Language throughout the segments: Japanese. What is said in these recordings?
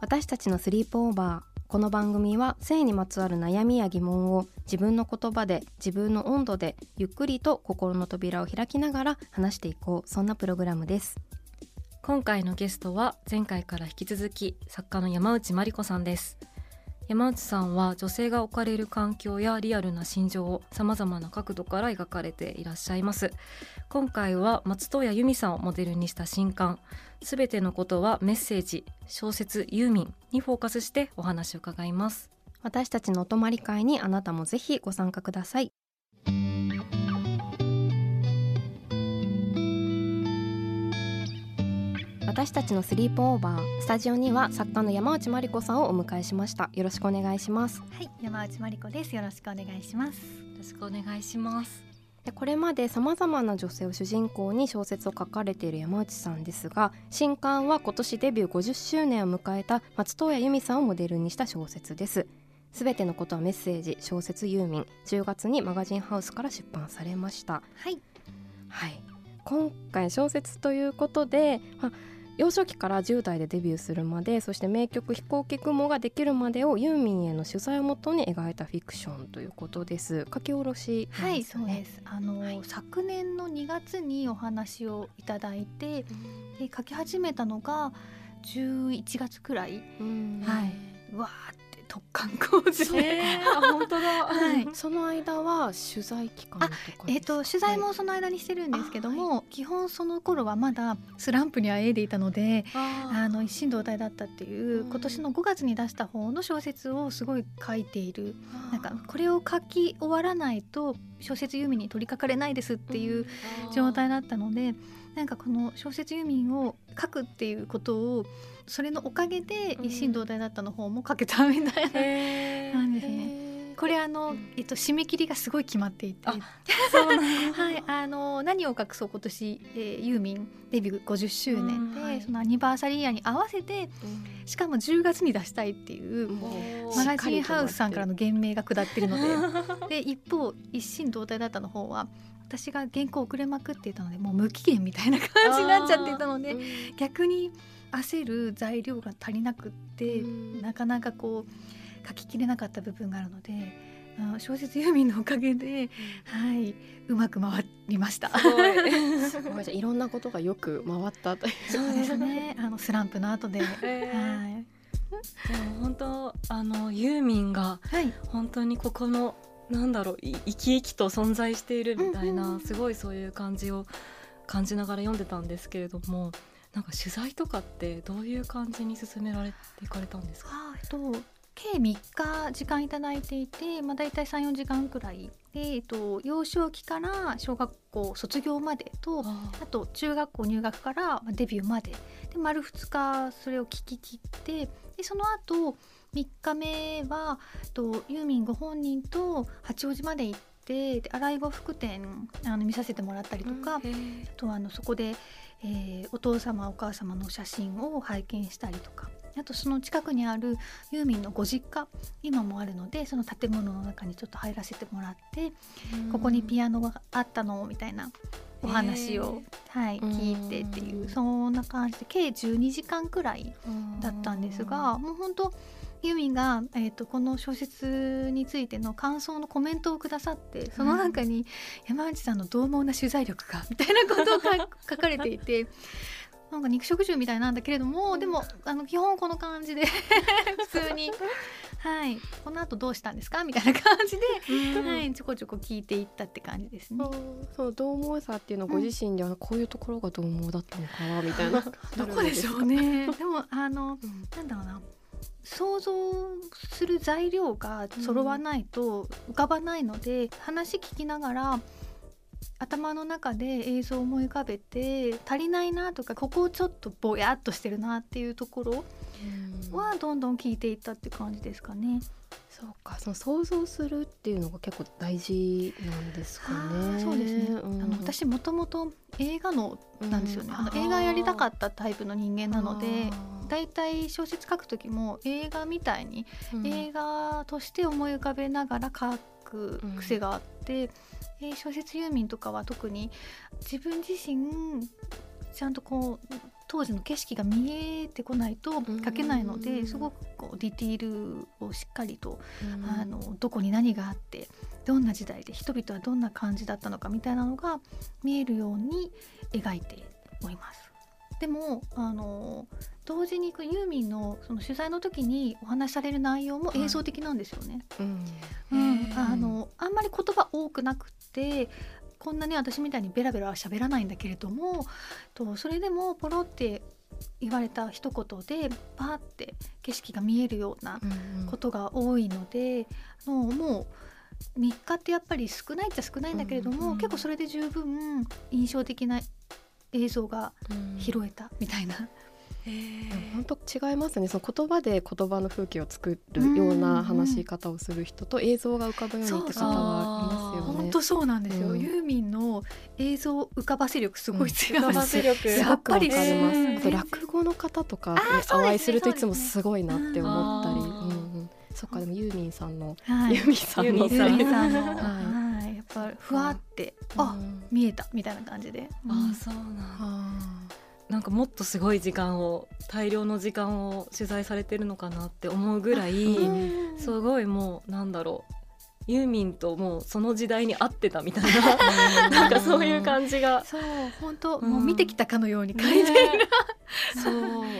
私たちのスリープオーバーこの番組は性にまつわる悩みや疑問を自分の言葉で自分の温度でゆっくりと心の扉を開きながら話していこう。そんなプログラムです。今回のゲストは前回から引き続き作家の山内真理子さんです。山内さんは女性が置かれる環境やリアルな心情をさまざまな角度から描かれていらっしゃいます。今回は松任谷由実さんをモデルにした新刊すべてのことはメッセージ小説ユーミンにフォーカスしてお話を伺います。私たちのお泊まり会にあなたもぜひご参加ください。私たちのスリープオーバースタジオには作家の山内真理子さんをお迎えしました。よろしくお願いします。はい山内真理子です。よろしくお願いします。よろしくお願いします。でこれまでさまざまな女性を主人公に小説を書かれている山内さんですが新刊は今年デビュー50周年を迎えた松任谷由実さんをモデルにした小説です。すべてのことはメッセージ小説ユーミン10月にマガジンハウスから出版されました。はい、はい、今回小説ということで、まあ幼少期から10代でデビューするまでそして名曲「飛行機雲」ができるまでをユーミンへの取材をもとに描いたフィクションということです。書き下ろし、ね、はいそうです。あの、はい、昨年の2月にお話をいただいて、で書き始めたのが11月くらい、はい、うわー突貫工事で、えー、本当だ、はい、その間は取材期間とかえっ、ー、と取材もその間にしてるんですけども、はい、基本その頃はまだスランプにあえいでいたのであの一心同体だったっていう今年の5月に出した方の小説をすごい書いている。なんかこれを書き終わらないと小説ユーミンに取り掛かれないですっていう状態だったのでなんかこの小説ユーミンを書くっていうことをそれのおかげで一心同体だったの方も書けたみたいな感じですね。これあの、えっと、締め切りがすごい決まっていて。はい、あの何を隠そう今年、えー、ユーミンデビュー50周年で、はい、そのアニバーサリーイヤーに合わせて、しかも10月に出したいっていうマガジンハウスさんからの言命が下ってるので。で一方一心同体だったの方は私が原稿遅れまくっていたのでもう無期限みたいな感じになっちゃっていたので、逆に。焦る材料が足りなくって、なかなかこう書ききれなかった部分があるので小説ユーミンのおかげで、はい、うまく回りました。すごい じゃいろんなことがよく回ったという。そうですね。あのスランプの後で、えー、はい。でも本当あのユーミンが本当にここの、なんだろう生き生きと存在しているみたいな、すごいそういう感じを感じながら読んでたんですけれどもなんか取材とかってどういう感じに進められていかれたんですか、えっと計3日時間いただいていて、まあ、大体34時間くらいで、えっと、幼少期から小学校卒業までとあと中学校入学からデビューまで。で丸2日それを聞き切ってでその後3日目はとユーミンご本人と八王子まで行ってで洗い呉服店あの見させてもらったりとか、うん、あとあのそこでえー、お父様お母様の写真を拝見したりとかあとその近くにあるユーミンのご実家今もあるのでその建物の中にちょっと入らせてもらってここにピアノがあったのみたいなお話を、はい、聞いてっていうそんな感じで計12時間くらいだったんですがもう本当ユミが、えーと、この小説についての感想のコメントをくださってその中に山内さんの獰猛な取材力がみたいなことを書かれていて なんか肉食獣みたいなんだけれどもでもあの基本この感じで 普通にはいこの後どうしたんですか？みたいな感じで、はい、ちょこちょこ聞いていったって感じですね。そう獰猛さっていうのはご自身ではこういうところが獰猛だったのかな？みたいな、どこでしょうね。でもあの、うん、なんだろうな。想像する材料が揃わないと浮かばないので、話聞きながら頭の中で映像を思い浮かべて足りないなとかここちょっとぼやっとしてるなっていうところはどんどん聞いていったって感じですかね。そうか、その想像するっていうのが結構大事なんですかね。そうですね。うん、あの私もともと映画のなんですよね。うん、あの映画やりたかったタイプの人間なので、だいたい小説書く時も映画みたいに、うん、映画として思い浮かべながら書く癖があって、えー、小説ユーミンとかは特に自分自身ちゃんとこう当時の景色が見えてこないと書けないのですごくこうディティールをしっかりとあのどこに何があってどんな時代で人々はどんな感じだったのかみたいなのが見えるように描いております。でもあの同時にユーミンのその取材の時にお話しされる内容も映像的なんですよね。うん、あのあんまり言葉多くなくてこんなに私みたいにベラベラは喋らないんだけれどもとそれでもポロって言われた一言でパーって景色が見えるようなことが多いので、うんうん、のもう3日ってやっぱり少ないっちゃ少ないんだけれども、うんうん、結構それで十分印象的な映像が拾えたみたいな本当違いますね。その言葉で言葉の風景を作るような話し方をする人と映像が浮かぶようにって方はいますよね。本当そうなんですよ、うん、ユーミンの映像浮かばせ力すごい強い、うん、力。やっぱりわかります。あと落語の方とか、ね、お会いするといつもすごいなって思ったり。うんうん、そっかでもユーミンさんの、はい、ユーミンさんの。ユーミンさんの、はい、やっぱふわって、あ見えたみたいな感じで。あそうなんなんかもっとすごい時間を大量の時間を取材されてるのかなって思うぐらいすごいもうなんだろうユーミンともうその時代に合ってたみたいな。なんかそういう感じが。そう本当、うん、もう見てきたかのように書いている、ね、そう、はい、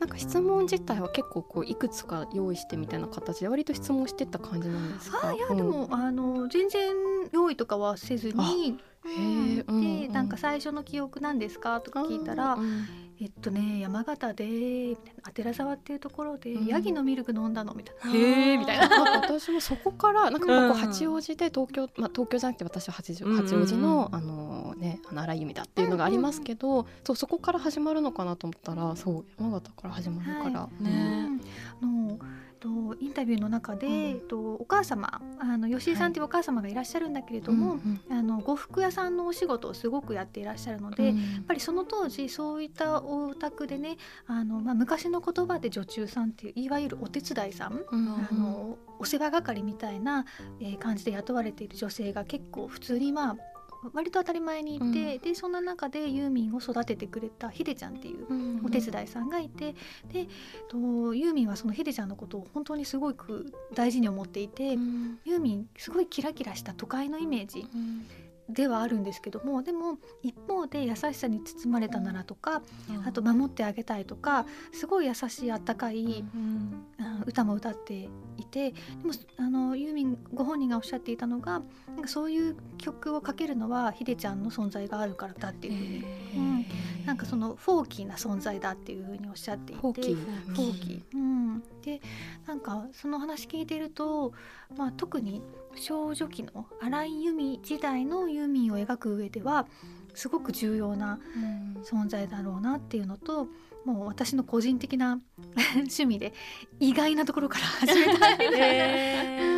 なんか質問自体は結構こういくつか用意してみたいな形で割と質問してた感じなんですか？あいや、でもあの全然用意とかはせずにへうん、でなんか最初の記憶なんですか？とか聞いたら、えっとね山形でみたいな寺沢っていうところで、ヤギのミルク飲んだのみたいな。へえみたいな。私もそこからなんかこう八王子で東京、まあ東京じゃなくて私は八王八王子の、あのねあの荒井由実だっていうのがありますけど、そうそこから始まるのかなと思ったらそう山形から始まるから。ね。あのとインタビューの中で、うん、えっと、お母様あの吉井さんというお母様がいらっしゃるんだけれども、はい、あの呉服屋さんのお仕事をすごくやっていらっしゃるので、うん、やっぱりその当時そういったお宅でねあの、まあ、昔の言葉で女中さんっていういわゆるお手伝いさん、うん、あのお世話係みたいな、えー、感じで雇われている女性が結構普通にまあ割と当たり前にいて、うん、でそんな中でユーミンを育ててくれたヒデちゃんっていうお手伝いさんがいて、うん、でとユーミンはそのヒデちゃんのことを本当にすごく大事に思っていて、うん、ユーミンすごいキラキラした都会のイメージ。ではあるんですけどもでも一方で優しさに包まれたならとか、あと守ってあげたいとかすごい優しいあったかい、うん、歌も歌っていてでもあのユーミンご本人がおっしゃっていたのがなんかそういう曲をかけるのはヒデちゃんの存在があるからだっていうふうに、うん、なんかそのフォーキーな存在だっていうふうにおっしゃっていてフォーキー、フォーキー、うん、でなんかその話聞いてると、まあ、特に少女期の荒井由実時代のユーミンを描く上ではすごく重要な存在だろうなっていうのと、もう私の個人的な 趣味で意外なところから始めたいであの幼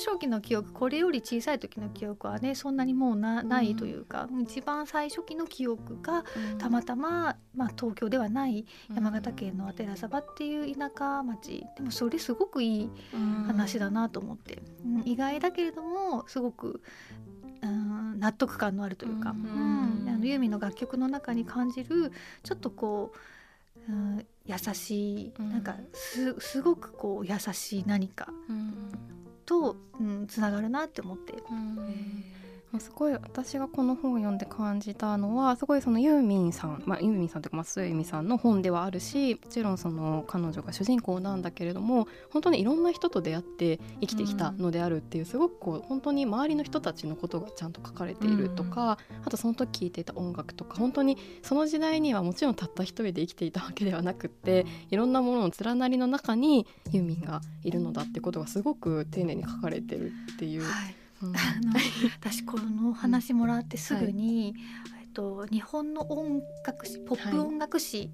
少期の記憶これより小さい時の記憶はねそんなにもうなないというか、うん、一番最初期の記憶がたまたま、まあ、東京ではない山形県の寺沢っていう田舎町。でもそれすごくいい話だなと思って、うん、意外だけれどもすごくうん、納得感のあるというか、うん、あのユーミンの楽曲の中に感じるちょっとこう、うん、優しい、なんかすすごくこう優しい何かと、うん、つながるなって思って。すごい私がこの本を読んで感じたのはすごいそのユーミンさん、まあ、ユーミンさんというか松任谷由実さんの本ではあるしもちろんその彼女が主人公なんだけれども本当にいろんな人と出会って生きてきたのであるっていうすごくこう本当に周りの人たちのことがちゃんと書かれているとか、あとその時聴いていた音楽とか本当にその時代にはもちろんたった一人で生きていたわけではなくっていろんなものの連なりの中にユーミンがいるのだってことがすごく丁寧に書かれてるっていう。はいあの私この話もらってすぐに、えっと、日本の音楽史ポップ音楽史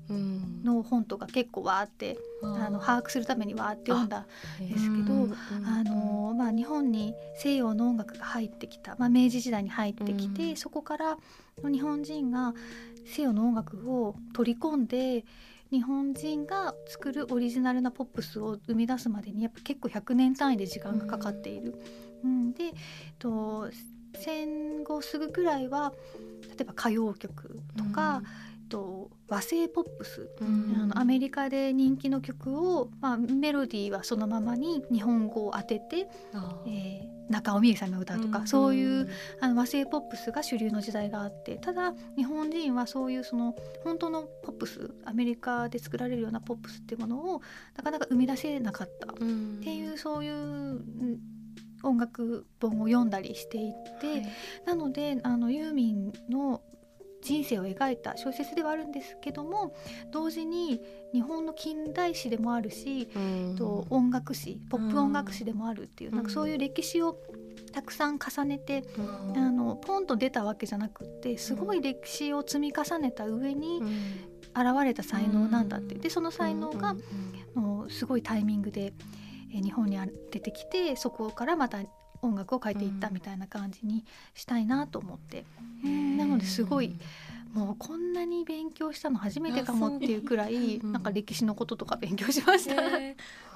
の本とか結構わーって、あの把握するためにわーって読んだんですけどあの、まあ、日本に西洋の音楽が入ってきた、まあ、明治時代に入ってきて、そこから日本人が西洋の音楽を取り込んで日本人が作るオリジナルなポップスを生み出すまでにやっぱ結構100年単位で時間がかかっている。うん、でと戦後すぐくらいは例えば歌謡曲とか、うん、と和製ポップス、うん、あのアメリカで人気の曲を、まあ、メロディーはそのままに日本語を当てて、えー、中尾美恵さんの歌とか、うん、そういうあの和製ポップスが主流の時代があってただ日本人はそういうその本当のポップスアメリカで作られるようなポップスっていうものをなかなか生み出せなかった。っていう、そういう音楽本を読んだりしていて、はい、なのであのユーミンの人生を描いた小説ではあるんですけども同時に日本の近代史でもあるし、うん、と音楽史ポップ音楽史でもあるっていう、うん、なん。かそういう歴史をたくさん重ねて、うん、あのポンと出たわけじゃなくってすごい歴史を積み重ねた上に現れた才能なんだって。でその才能が、うすごいタイミングでえ日本に出てきてそこからまた音楽を変えていったみたいな感じにしたいなと思って、うん、なのですごいもうこんなに勉強したの初めてかもっていうくらい、なんか歴史のこととか勉強しました。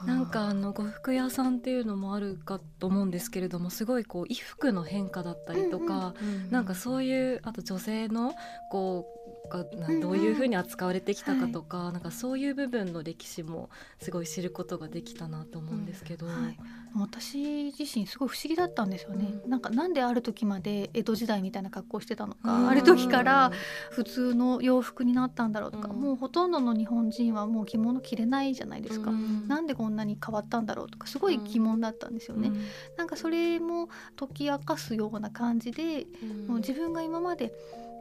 なんかあの呉服屋さんっていうのもあるかと思うんですけれどもすごいこう衣服の変化だったりとか、うんうん、なんかそういうあと女性のこうがどういうふうに扱われてきたかとか、うんうん、なんかそういう部分の歴史もすごい知ることができたなと思うんですけど、うん。はい、私自身すごい不思議だったんですよね、うん、なんかなんである時まで江戸時代みたいな格好してたのか、ある時から普通の洋服になったんだろうとか、もうほとんどの日本人はもう着物着れないじゃないですか、うん、なんでこんなに変わったんだろうとかすごい疑問だったんですよね、なんかそれも解き明かすような感じで、もう自分が今まで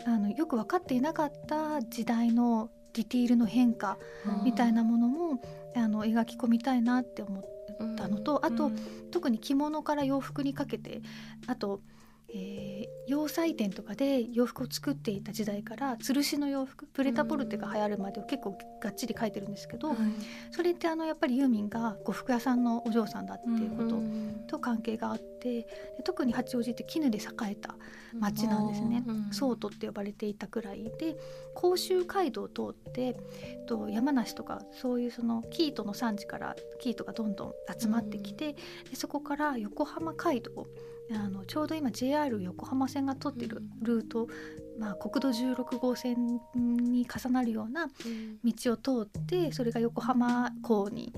あのよく分かっていなかった時代のディティールの変化みたいなものもあの描き込みたいなって思ったのと、あと、特に着物から洋服にかけてあとえー、洋裁店とかで洋服を作っていた時代から吊るしの洋服プレタポルテが流行るまでを結構がっちり書いてるんですけど、それってあのやっぱりユーミンが呉服屋さんのお嬢さんだっていうことと関係があって特に八王子って絹で栄えた町なんですね。宋都って呼ばれていたくらいで甲州街道を通ってと山梨とかそういうその生糸の産地から生糸がどんどん集まってきてでそこから横浜街道あのちょうど今 JR 横浜線が通っているルート、まあ、国道16号線に重なるような道を通ってそれが横浜港に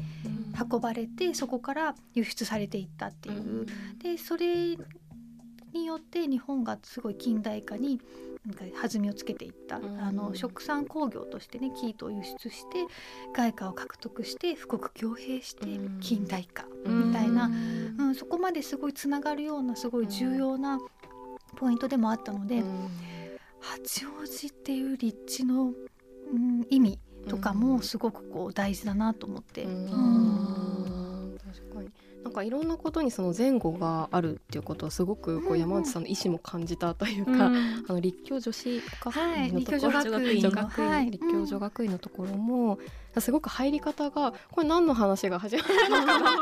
運ばれてそこから輸出されていったっていう。でそれによって日本がすごい近代化になんか弾みをつけていった、うん、あの食産工業としてね生糸を輸出して外貨を獲得して富国強兵して近代化みたいな、うん、うん、そこまですごいつながるようなすごい重要なポイントでもあったので、うん、八王子っていう立地の、うん、意味とかもすごくこう大事だなと思って。うんなんかいろんなことにその前後があるっていうことはすごくこう山内さんの意思も感じたというか、うん、あの立教女子科のところ、はい、立教女学院のところも、すごく入り方がこれ何の話が始まるのかなって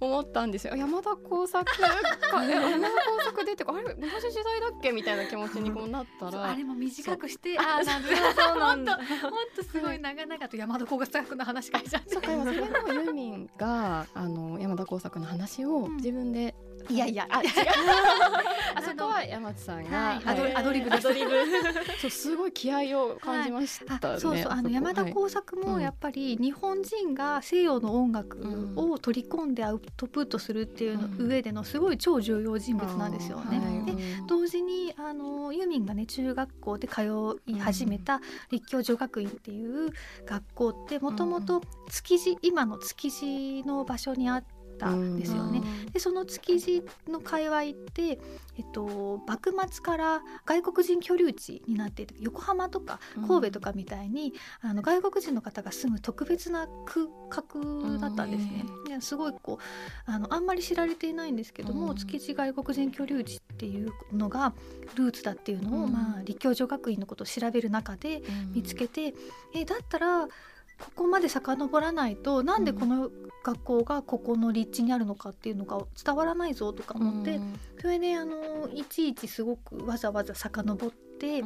思ったんですよ。山田耕作か 山田耕作でってあれ同じ時代だっけみたいな気持ちにこうなったら。あれも短くしてあなん そうなんだ。本当すごい長々と山田耕作の話がしちゃって。そうかそれもユーミンがあの山田耕作の話を自分で。いやいや。あ違う。あそこは。山内さんが、はいアドアドリブ。アドリブ。そうすごい気合を感じましたそうそう。あの山田はい。耕作もやっぱり日本人が西洋の音楽を取り込んでアウトプットするっていうのうん。上でのすごい超重要人物なんですよね。はい。で同時にあのユーミンがね中学校で通い始めた立教女学院っていう学校ってもともと築地今の築地の場所にあったんですよね。でその築地の界隈って、えっと、幕末から外国人居留地になっていて横浜とか神戸とかみたいに、あの外国人の方が住む特別な区画だったんですね。ですごいこうあのあんまり知られていないんですけども、うん。築地外国人居留地っていうのがルーツだっていうのを、うん。まあ、立教女学院のことを調べる中で見つけて、えだったらここまで遡らないとなんでこの学校がここの立地にあるのかっていうのが伝わらないぞとか思って、それであのいちいちすごくわざわざ遡って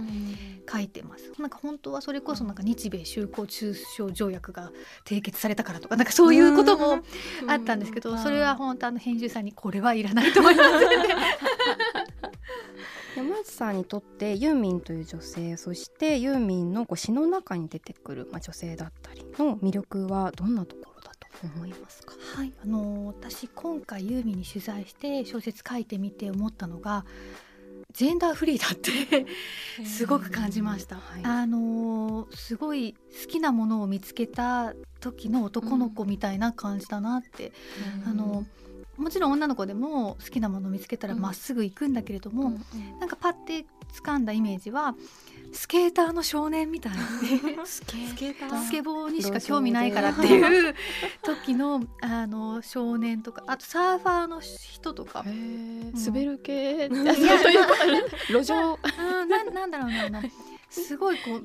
書いてます。なんか本当はそれこそなんか日米修好中小条約が締結されたからとかなんかそういうこともあったんですけど、それは本当あの編集さんにこれはいらないと思います。山内さんにとってユーミンという女性そしてユーミンのこう詩の中に出てくる、まあ、女性だったりの魅力はどんなところだと思いますか？はい、あの私今回ユーミンに取材して小説書いてみて思ったのがジェンダーフリーだってすごく感じました。はい。あのすごい好きなものを見つけた時の男の子みたいな感じだなって、あのもちろん女の子でも好きなものを見つけたらうん。まっすぐ行くんだけれども、うんなんかパッて掴んだイメージはスケーターの少年みたい。な スケータスケボーにしか興味ないからっていう時のあの少年とかあとサーファーの人とか。へうん。ー滑る系？路上、ななんだろうなすごいこう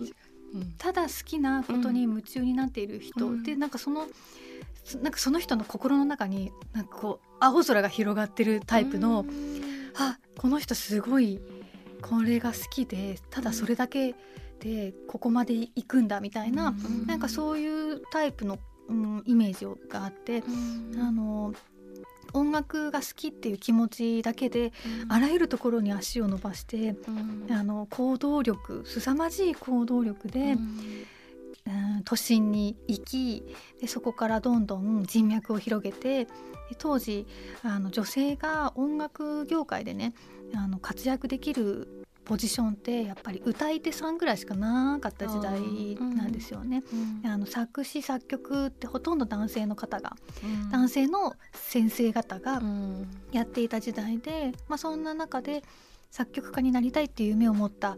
ただ好きなことに夢中になっている人、うん。でなんかそのそなんかその人の心の中になんかこう青空が広がってるタイプの、あこの人すごいこれが好きでただそれだけでここまで行くんだみたいな、なんかそういうタイプの、うん、イメージがあって、あの音楽が好きっていう気持ちだけで、あらゆるところに足を伸ばして、あの行動力凄まじい行動力で、うん都心に行きでそこからどんどん人脈を広げてで当時あの女性が音楽業界でねあの活躍できるポジションってやっぱり歌い手さんぐらいしかなかった時代なんですよね。あの作詞作曲ってほとんど男性の方が、男性の先生方がやっていた時代で、まあ、そんな中で作曲家になりたいっていう夢を持った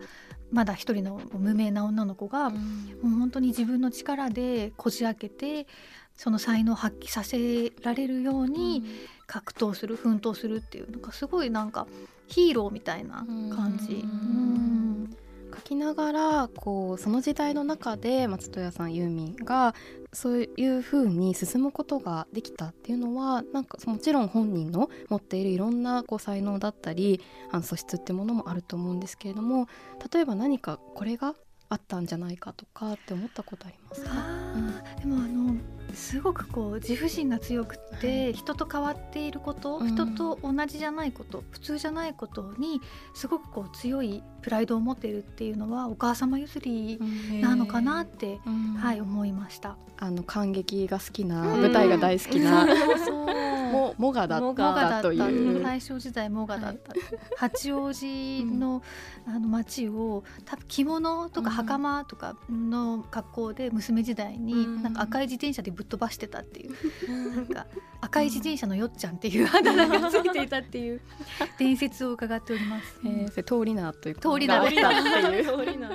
まだ一人の無名な女の子が、もう本当に自分の力でこじ開けてその才能を発揮させられるように格闘する奮闘するっていうなんかすごいなんかヒーローみたいな感じ。うん。書きながらこうその時代の中で松任谷さんユーミンがそういう風に進むことができたっていうのはなんかもちろん本人の持っているいろんなこう才能だったりあの素質ってものもあると思うんですけれども例えば何かこれがあったんじゃないかとかって思ったことありますか？あーでもあのすごくこう自負心が強くって、人と変わっていること、うん。人と同じじゃないこと普通じゃないことにすごくこう強いプライドを持っているっていうのはお母様譲りなのかなって、はい思いました。あの感激が好きな舞台が大好きな、もモガだっモガたとだった。いう。大正時代モガだった、八王子の,、あの町を多分着物とかうん。袴とかの格好で娘時代に、うん。なんか赤い自転車でぶっ飛ばしてたっていう、なんか赤い自転車のよっちゃんっていうあだ名がついていたっていう。伝説を伺っております。えーそれ通りなというか。通り名があっていう。通りな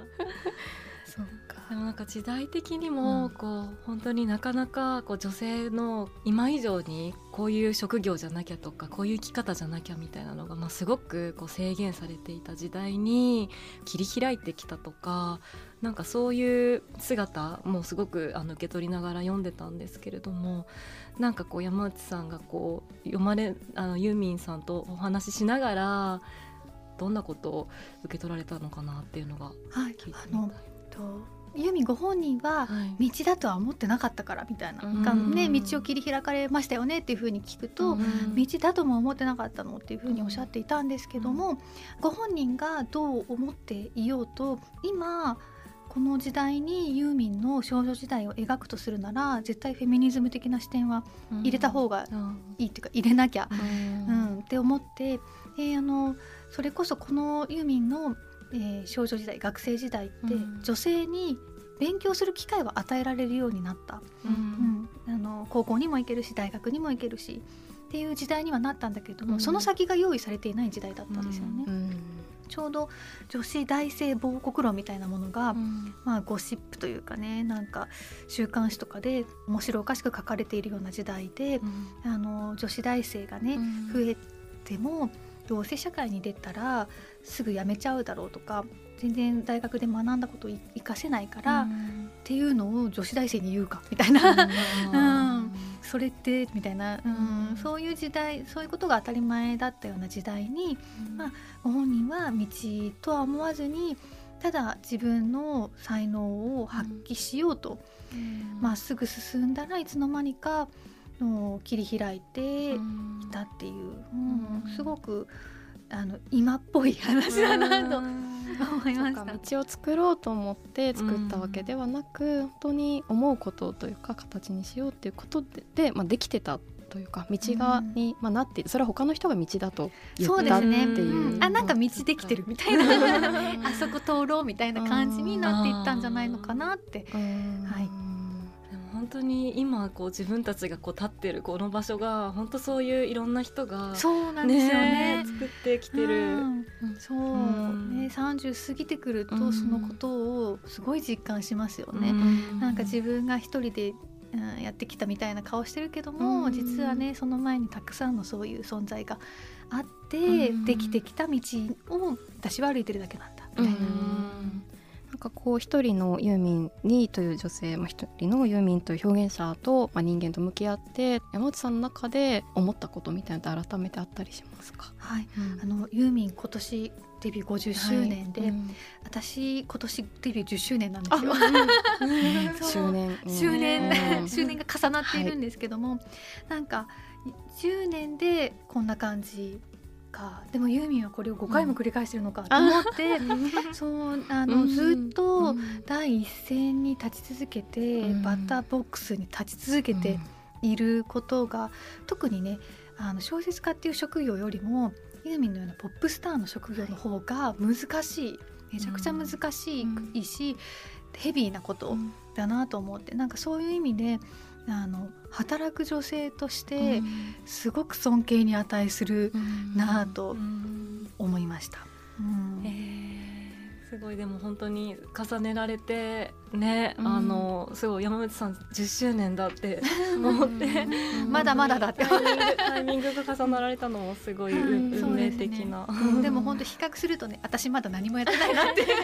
そうか。でもなんか時代的にもこう本当になかなかこう女性の今以上にこういう職業じゃなきゃとかこういう生き方じゃなきゃみたいなのがまあすごくこう制限されていた時代に切り開いてきたとかなんかそういう姿もすごくあの受け取りながら読んでたんですけれどもなんかこう山内さんがこう読まれあのユーミンさんとお話ししながらどんなことを受け取られたのかなっていうのがはい。聞いてみたい。あのとユーミンご本人は道だとは思ってなかったからみたいな、はい、ね、道を切り開かれましたよねっていうふうに聞くと、道だとも思ってなかったのっていうふうにおっしゃっていたんですけども、ご本人がどう思っていようと今この時代にユーミンの少女時代を描くとするなら絶対フェミニズム的な視点は入れた方がいいっていうか入れなきゃ、うん、って思って、えー、あのそれこそこのユーミンの、えー、少女時代学生時代って女性に勉強する機会は与えられるようになった、うん。うん、あの高校にも行けるし大学にも行けるしっていう時代にはなったんだけれども、うん、その先が用意されていない時代だったんですよね。うんちょうど女子大生亡国論みたいなものが、うん、まあ、ゴシップというかねなんか週刊誌とかで面白おかしく書かれているような時代で、うん、あの女子大生がね、うん、増えてもどうせ社会に出たらすぐ辞めちゃうだろうとか全然大学で学んだことを生かせないから、うん、っていうのを女子大生に言うかみたいな、うん、それって？みたいな、うん、うん、そういう時代そういうことが当たり前だったような時代に、まあ、ご本人は道とは思わずにただ自分の才能を発揮しようとま、っすぐ進んだらいつの間にかの切り開いていたっていう、うん。すごく。あの今っぽい話だなと思いました。道を作ろうと思って作ったわけではなく、本当に思うことというか形にしようっていうことでで、まあ、できてたというか道がに、まあ、なってそれは他の人が道だと言ったっていう、ね、あなんか道できてるみたいな。あそこ通ろうみたいな感じになっていったんじゃないのかなって。はい本当に今こう自分たちがこう立ってるこの場所が本当そういういろんな人がそうなんですよね。作ってきてる、うん、そう、うん、ね30過ぎてくるとそのことをすごい実感しますよね、うん、なんか自分が一人でうん、やってきたみたいな顔してるけども、実はねその前にたくさんのそういう存在があって、できてきた道を私は歩いてるだけなんだみたいな。なんかこう一人のユーミンにという女性、まあ、一人のユーミンという表現者と、まあ、人間と向き合って山内さんの中で思ったことみたいなの改めてあったりしますか、はい、うん、あのユーミン今年デビュー50周年で、はい。うん、私今年デビュー10周年なんですよ。周年、周年、周年が重なっているんですけども、はい、なんか10年でこんな感じかでもユーミンはこれを5回も繰り返してるのかと思って、うん、そうあの、ずっと第一線に立ち続けて、うん、バッターボックスに立ち続けていることが、特にねあの小説家っていう職業よりもユーミンのようなポップスターの職業の方が難しい。めちゃくちゃ難しいし、ヘビーなことだなと思ってなんかそういう意味であの働く女性としてすごく尊敬に値するなと思いました。うん。えー、すごい。でも本当に重ねられてね、うん、あのすごい山口さん10周年だって 思って。まだまだだって。タイミングが重なられたのもすごい運命的な、ね、でも本当比較するとね私まだ何もやってないなって。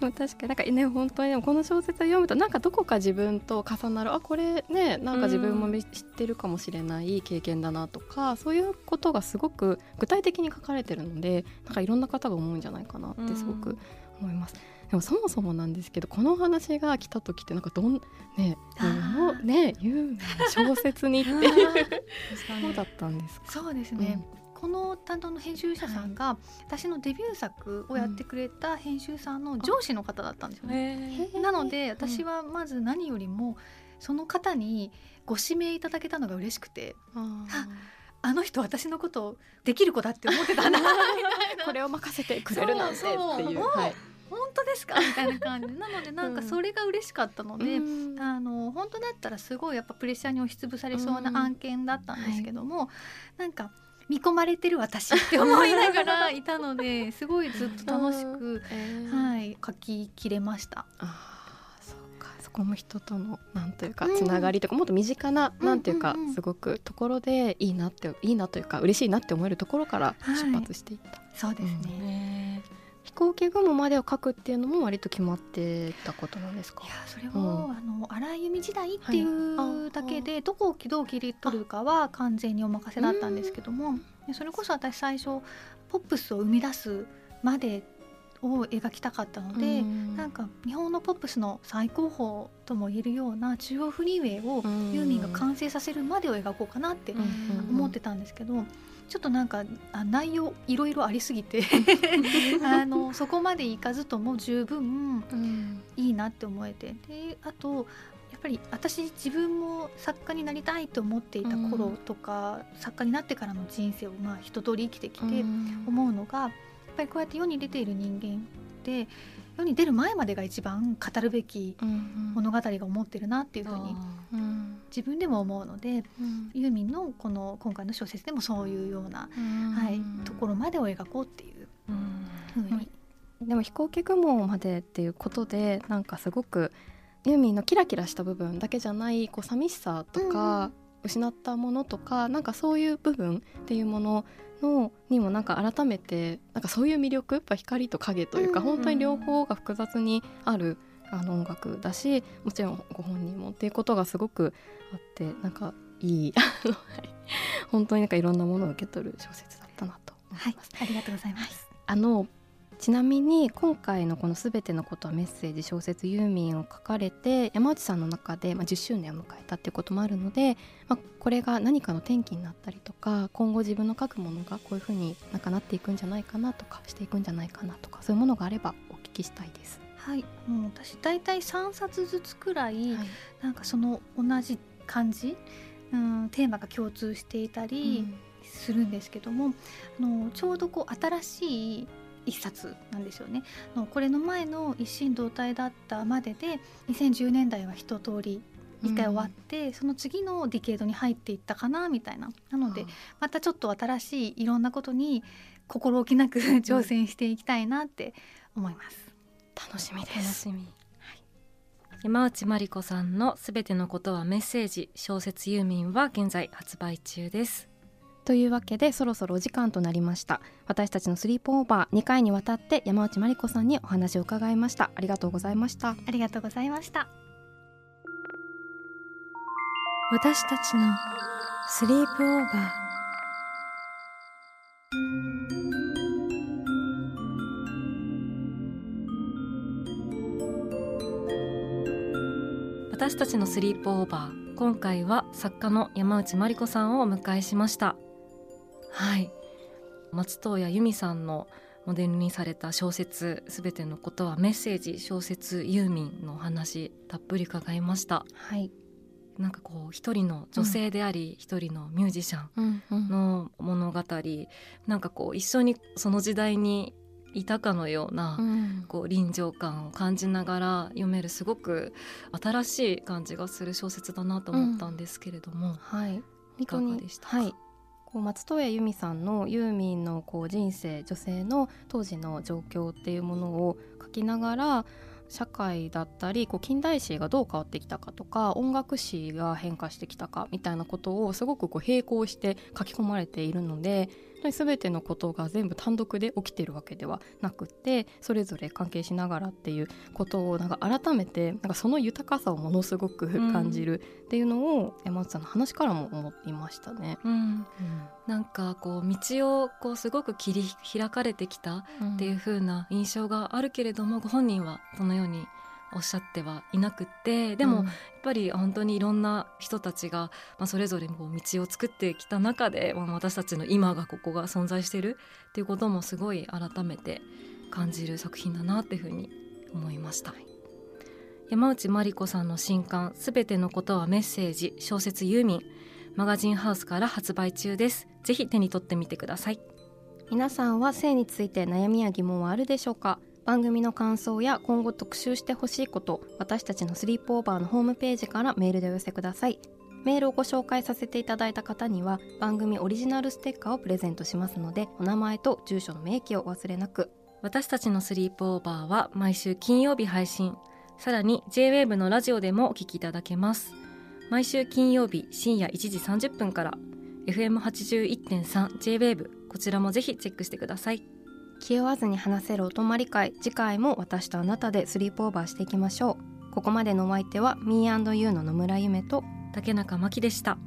でも確かになんかね本当にでもこの小説を読むとなんかどこか自分と重なる。あこれねなんか自分も知ってるかもしれない経験だなとか、うん、そういうことがすごく具体的に書かれてるのでなんかいろんな方が思うんじゃないかなってすごく思います。うんでもそもそもなんですけどこの話が来た時ってなんかどんねのね有名な小説にってい う そうだったんですそうですね、うん。この担当の編集者さんが、私のデビュー作をやってくれた編集さんの上司の方だったんですよね。なので私はまず何よりもその方にご指名いただけたのが嬉しくて。ああの人私のことできる子だって思ってたんだ これを任せてくれるなんてっていう。はい本当ですか？みたいな感じ。なのでなんかそれが嬉しかったので、うん、あの本当だったらすごいやっぱプレッシャーに押しつぶされそうな案件だったんですけども、うんはい、なんか見込まれてる私って思いながらいたので すごいずっと楽しく、えー、はい、書ききれました。あそうか。そこも人とのなんというかつながりとか、もっと身近ななんていうか、すごくところでいいなっていいなというか嬉しいなって思えるところから出発していった。はい、そうですね、飛行機雲までを書くっていうのも割と決まってたことなんですか？いやそれを、うん、あの荒井由実時代っていうだけで、はい、どこをどう切り取るかは完全にお任せだったんですけどもそれこそ私最初ポップスを生み出すまでを描きたかったので、ん。なんか日本のポップスの最高峰とも言えるような中央フリーウェイをユーミンが完成させるまでを描こうかなって思ってたんですけど。ちょっとなんか内容いろいろありすぎて あのそこまでいかずとも十分いいなって思えて。であとやっぱり私自分も作家になりたいと思っていた頃とか、うん、作家になってからの人生をまあ一通り生きてきて思うのが、やっぱりこうやって世に出ている人間って世に出る前までが一番語るべき物語が思ってるなっていうふうに自分でも思うので、ユーミンのこの今回の小説でもそういうような、はい、ところまでを描こうっていうふうに。でも飛行機雲までっていうことでなんかすごくユーミンのキラキラした部分だけじゃないこう寂しさとか、失ったものとかなんかそういう部分っていうもののにもなんか改めてなんかそういう魅力やっぱ光と影というか、本当に両方が複雑にあるあの音楽だしもちろんご本人もっていうことがすごくあってなんかいい本当になんかいろんなものを受け取る小説だったなと思います。はい、ありがとうございます。あのちなみに今回のこの「すべてのことはメッセージ」小説「ユーミン」を書かれて山内さんの中で、まあ、10周年を迎えたっていうこともあるので、まあ、これが何かの転機になったりとか今後自分の書くものがこういうふうになんかなっていくんじゃないかなとかしていくんじゃないかなとかそういうものがあればお聞きしたいです。はい、もう私大体3冊ずつくらい、はい、なんかその同じ感じ、うん、テーマが共通していたりするんですけども、うん、あのちょうどこう新しい一冊なんですよね。のこれの前の一心同体だったまでで2010年代は一通り一回終わって、うん、その次のディケードに入っていったかなみたいな。なのでまたちょっと新しいいろんなことに 心置きなく挑戦していきたいなって思います。楽しみです。楽しみ。山内真理子さんのすべてのことはメッセージ小説ユーミンは現在発売中ですというわけでそろそろお時間となりました。私たちのスリープオーバー2回にわたって山内真理子さんにお話を伺いました。ありがとうございました。ありがとうございました。私たちのスリープオーバー。私たちのスリープオーバー今回は作家の山内真理子さんをお迎えしましたはい。松任谷由実さんのモデルにされた小説「すべてのことはメッセージ」小説「ユーミン」のお話たっぷり伺いました。はい。なんかこう一人の女性であり一、うん、人のミュージシャンの物語、うん。うん、なんかこう一緒にその時代にいたかのような、うん、こう臨場感を感じながら読めるすごく新しい感じがする小説だなと思ったんですけれども、うん、はい、いかがでしたか、はい、こう松任谷由実さんのユーミンのこう人生女性の当時の状況っていうものを書きながら社会だったりこう近代史がどう変わってきたかとか音楽史が変化してきたかみたいなことをすごくこう並行して書き込まれているので当に全てのことが全部単独で起きてるわけではなくてそれぞれ関係しながらっていうことをなんか改めてなんかその豊かさをものすごく感じるっていうのを山内さんの話からも思いましたね。うんうん、なんかこう道をこうすごく切り開かれてきたっていう風な印象があるけれども、ご本人はそのようにおっしゃってはいなくってでも、やっぱり本当にいろんな人たちが、まあ、それぞれこう道を作ってきた中で、まあ、私たちの今がここが存在してるっていうこともすごい改めて感じる作品だなっていうふうに思いました。山内真理子さんの新刊「すべてのことはメッセージ」小説ユーミンマガジンハウスから発売中です。ぜひ手に取ってみてください。皆さんは性について悩みや疑問はあるでしょうか？番組の感想や今後特集してほしいこと私たちのスリープオーバーのホームページからメールでお寄せください。メールをご紹介させていただいた方には番組オリジナルステッカーをプレゼントしますのでお名前と住所の明記をお忘れなく。私たちのスリープオーバーは毎週金曜日配信。さらに JWAVE のラジオでもお聞きいただけます。毎週金曜日深夜1時30分から FM81.3JWAVE こちらもぜひチェックしてください。気負わずに話せるお泊まり会次回も私とあなたでスリープオーバーしていきましょうここまでのお相手は Me&You の野村夢と竹中真希でした。